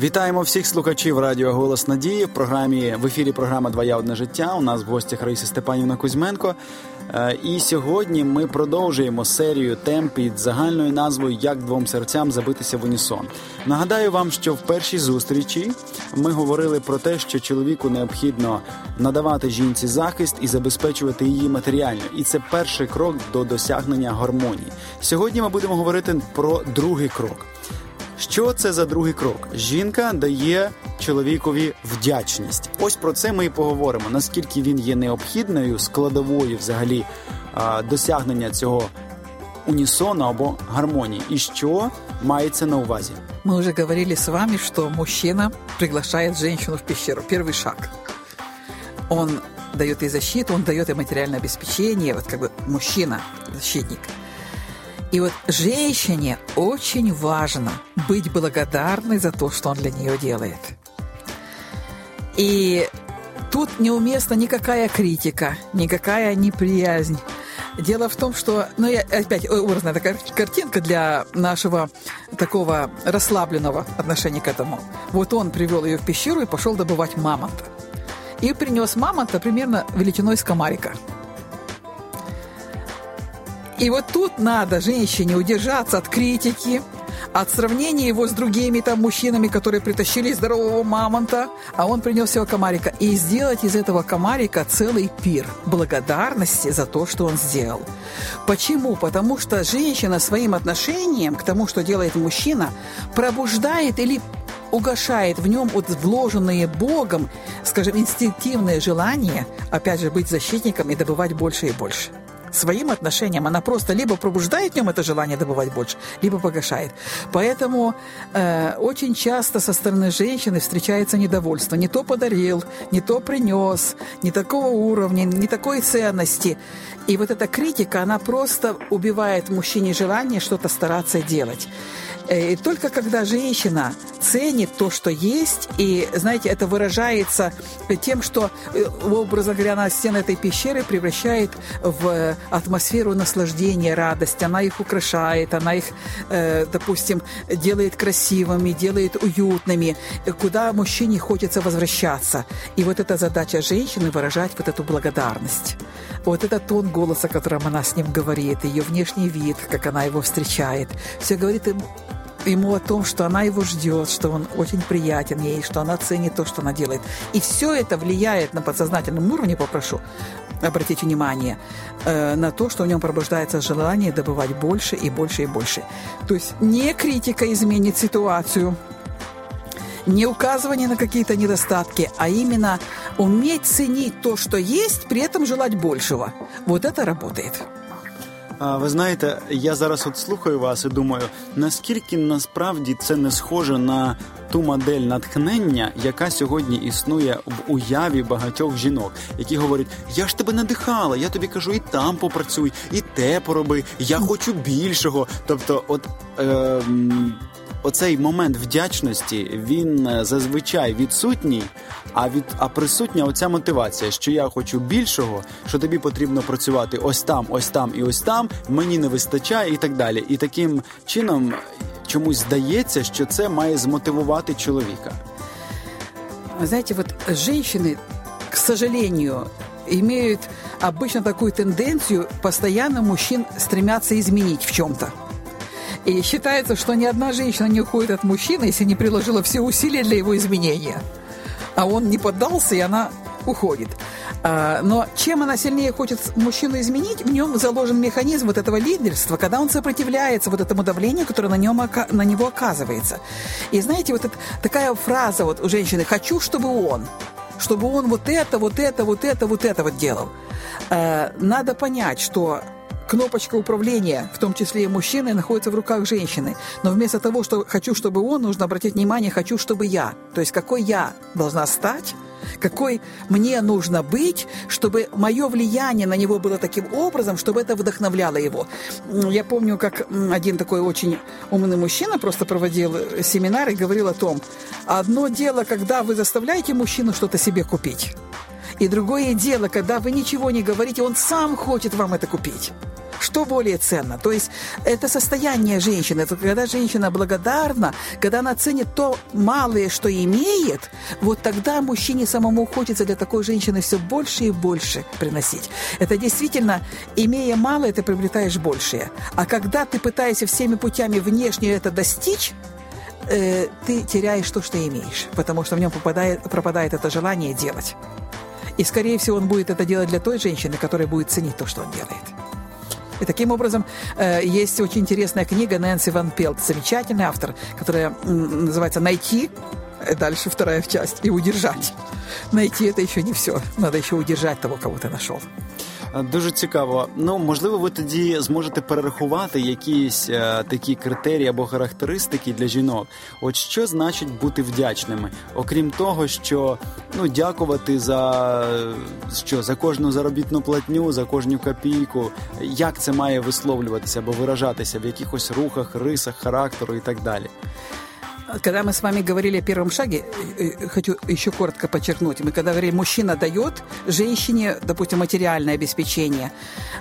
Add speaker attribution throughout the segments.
Speaker 1: Вітаємо всіх слухачів Радіо Голос Надії в програмі в ефірі. Програма Двоя одне життя. У нас в гостях Раїса Степанівна Кузьменко. Е, і сьогодні ми продовжуємо серію тем під загальною назвою Як двом серцям забитися в унісон. Нагадаю вам, що в першій зустрічі ми говорили про те, що чоловіку необхідно надавати жінці захист і забезпечувати її матеріально. І це перший крок до досягнення гармонії. Сьогодні ми будемо говорити про другий крок. Що це за другий крок? Жінка дає чоловікові вдячність. Ось про це ми і поговоримо. Наскільки він є необхідною складовою взагалі досягнення цього унісона або гармонії, і що мається на увазі.
Speaker 2: Мы уже говорили с вами, что мужчина приглашает женщину в пещеру. Первый шаг. Он дает ей защиту, он дает ей материальное обеспечение. Вот как бы мужчина, защитник – и вот женщине очень важно быть благодарной за то, что он для нее делает. И тут неуместна никакая критика, никакая неприязнь. Дело в том, что, ну, я, опять образная такая картинка для нашего такого расслабленного отношения к этому. Вот он привел ее в пещеру и пошел добывать мамонта. И принес мамонта примерно величиной с комарика – и вот тут надо женщине удержаться от критики, от сравнения его с другими там мужчинами, которые притащили здорового мамонта, а он принес его комарика, и сделать из этого комарика целый пир благодарности за то, что он сделал. Почему? Потому что женщина своим отношением к тому, что делает мужчина, пробуждает или угошает в нем вот вложенные Богом, скажем, инстинктивные желания, опять же, быть защитником и добывать больше и больше своим отношениям она просто либо пробуждает в нем это желание добывать больше, либо погашает. Поэтому э, очень часто со стороны женщины встречается недовольство. Не то подарил, не то принес, не такого уровня, не такой ценности. И вот эта критика, она просто убивает мужчине желание что-то стараться делать. Э, и только когда женщина ценит то, что есть, и, знаете, это выражается тем, что, э, образно говоря, она стены этой пещеры превращает в атмосферу наслаждения, радости. Она их украшает, она их, э, допустим, делает красивыми, делает уютными, куда мужчине хочется возвращаться. И вот эта задача женщины выражать вот эту благодарность. Вот этот тон голоса, которым она с ним говорит, ее внешний вид, как она его встречает, все говорит ему о том, что она его ждет, что он очень приятен ей, что она ценит то, что она делает. И все это влияет на подсознательном уровне, попрошу обратить внимание, э, на то, что в нем пробуждается желание добывать больше и больше и больше. То есть не критика изменит ситуацию, не указывание на какие-то недостатки, а именно уметь ценить то, что есть, при этом желать большего. Вот это работает.
Speaker 1: Ви знаєте, я зараз от слухаю вас і думаю, наскільки насправді це не схоже на ту модель натхнення, яка сьогодні існує в уяві багатьох жінок, які говорять: Я ж тебе надихала, я тобі кажу, і там попрацюй, і те пороби, я хочу більшого. Тобто, от. Е, Оцей момент вдячності він е, зазвичай відсутній, а від а присутня оця мотивація, що я хочу більшого, що тобі потрібно працювати ось там, ось там і ось там. Мені не вистачає, і так далі. І таким чином чомусь здається, що це має змотивувати чоловіка.
Speaker 2: Знаете, вот женщины, к сожалению, имеют обычно такую тенденцию постоянно мужчин стремятся изменить в чем-то. И считается, что ни одна женщина не уходит от мужчины, если не приложила все усилия для его изменения. А он не поддался, и она уходит. А, но чем она сильнее хочет мужчину изменить, в нем заложен механизм вот этого лидерства, когда он сопротивляется вот этому давлению, которое на, нем, на него оказывается. И знаете, вот это, такая фраза вот у женщины «хочу, чтобы он», чтобы он вот это, вот это, вот это, вот это вот делал. А, надо понять, что кнопочка управления, в том числе и мужчины, находится в руках женщины. Но вместо того, что хочу, чтобы он, нужно обратить внимание, хочу, чтобы я. То есть какой я должна стать, какой мне нужно быть, чтобы мое влияние на него было таким образом, чтобы это вдохновляло его. Я помню, как один такой очень умный мужчина просто проводил семинар и говорил о том, одно дело, когда вы заставляете мужчину что-то себе купить, и другое дело, когда вы ничего не говорите, он сам хочет вам это купить. Что более ценно? То есть это состояние женщины, это когда женщина благодарна, когда она ценит то малое, что имеет, вот тогда мужчине самому хочется для такой женщины все больше и больше приносить. Это действительно, имея мало, ты приобретаешь большее. А когда ты пытаешься всеми путями внешне это достичь, э, ты теряешь то, что имеешь, потому что в нем попадает, пропадает это желание делать. И, скорее всего, он будет это делать для той женщины, которая будет ценить то, что он делает. И таким образом э, есть очень интересная книга Нэнси Ван Пелт, замечательный автор, которая называется «Найти», э, дальше вторая часть, и «Удержать». Найти – это еще не все. Надо еще удержать того, кого ты нашел.
Speaker 1: Дуже цікаво. Ну можливо, ви тоді зможете перерахувати якісь е, такі критерії або характеристики для жінок. От що значить бути вдячними, окрім того, що ну дякувати за що за кожну заробітну платню, за кожну копійку, як це має висловлюватися або виражатися в якихось рухах, рисах характеру і так далі.
Speaker 2: Когда мы с вами говорили о первом шаге, э, э, хочу еще коротко подчеркнуть, мы когда говорили, мужчина дает женщине, допустим, материальное обеспечение,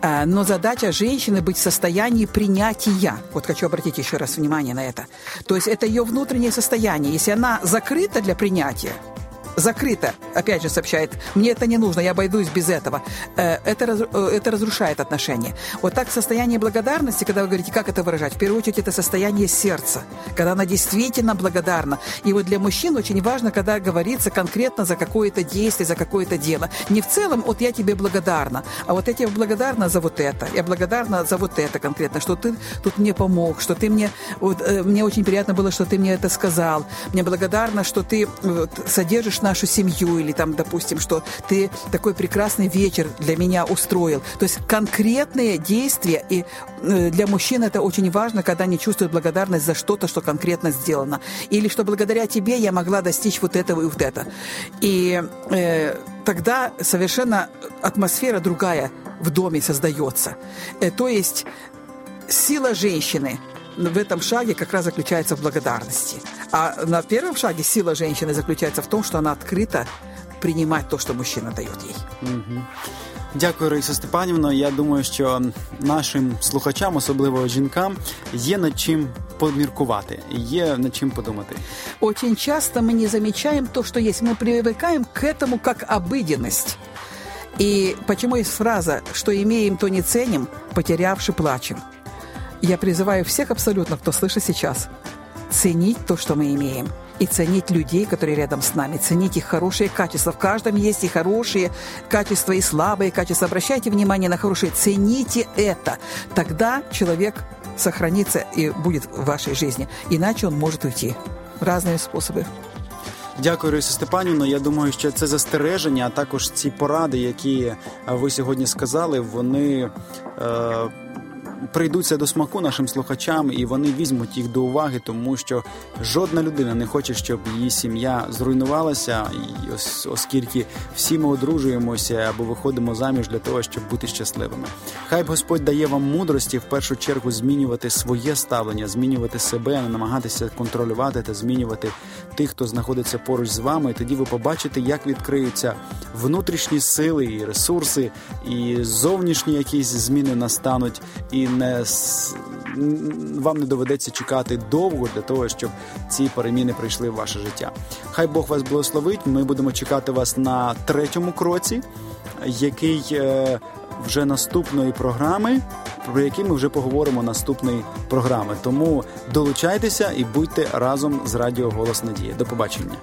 Speaker 2: а, но задача женщины быть в состоянии принятия. Вот хочу обратить еще раз внимание на это. То есть это ее внутреннее состояние. Если она закрыта для принятия, закрыто, опять же сообщает, мне это не нужно, я обойдусь без этого. Э, это, э, это разрушает отношения. Вот так состояние благодарности, когда вы говорите, как это выражать, в первую очередь это состояние сердца, когда она действительно благодарна. И вот для мужчин очень важно, когда говорится конкретно за какое-то действие, за какое-то дело. Не в целом, вот я тебе благодарна, а вот я тебе благодарна за вот это, я благодарна за вот это конкретно, что ты тут мне помог, что ты мне, вот, э, мне очень приятно было, что ты мне это сказал, мне благодарна, что ты вот, содержишь нашу семью, или там, допустим, что ты такой прекрасный вечер для меня устроил. То есть конкретные действия, и э, для мужчин это очень важно, когда они чувствуют благодарность за что-то, что конкретно сделано. Или что благодаря тебе я могла достичь вот этого и вот это. И э, тогда совершенно атмосфера другая в доме создается. Э, то есть сила женщины – в этом шаге как раз заключается в благодарности. А на первом шаге сила женщины заключается в том, что она открыта принимать то, что мужчина дает ей.
Speaker 1: Угу. Дякую, Раїса Степанівно. Я думаю, що нашим слухачам, особливо жінкам, є над чим поміркувати, є над чим подумати.
Speaker 2: Очень часто мы не замечаем то, что есть. Мы привыкаем к этому как обыденность. И почему есть фраза, что имеем, то не ценим, потерявши плачем. Я призываю всех абсолютно, кто слышит сейчас, ценить то, что мы имеем, и ценить людей, которые рядом с нами, ценить их хорошие качества. В каждом есть и хорошие качества, и слабые качества. Обращайте внимание на хорошие, цените это. Тогда человек сохранится и будет в вашей жизни. Иначе он может уйти. Разные способы.
Speaker 1: Дякую, Рисі Степанівно. Я думаю, що це застереження, а також ці поради, які ви сьогодні сказали, вони. Е- прийдуться до смаку нашим слухачам, і вони візьмуть їх до уваги, тому що жодна людина не хоче, щоб її сім'я зруйнувалася, і оскільки всі ми одружуємося або виходимо заміж для того, щоб бути щасливими. Хай Господь дає вам мудрості в першу чергу змінювати своє ставлення, змінювати себе, намагатися контролювати та змінювати тих, хто знаходиться поруч з вами. І тоді ви побачите, як відкриються внутрішні сили і ресурси, і зовнішні якісь зміни настануть. і не вам не доведеться чекати довго для того, щоб ці переміни прийшли в ваше життя. Хай Бог вас благословить. Ми будемо чекати вас на третьому кроці, який е, вже наступної програми. Про які ми вже поговоримо наступної програми. Тому долучайтеся і будьте разом з Радіо Голос Надії. До побачення.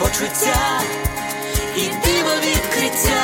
Speaker 3: Почуття і диво відкриття,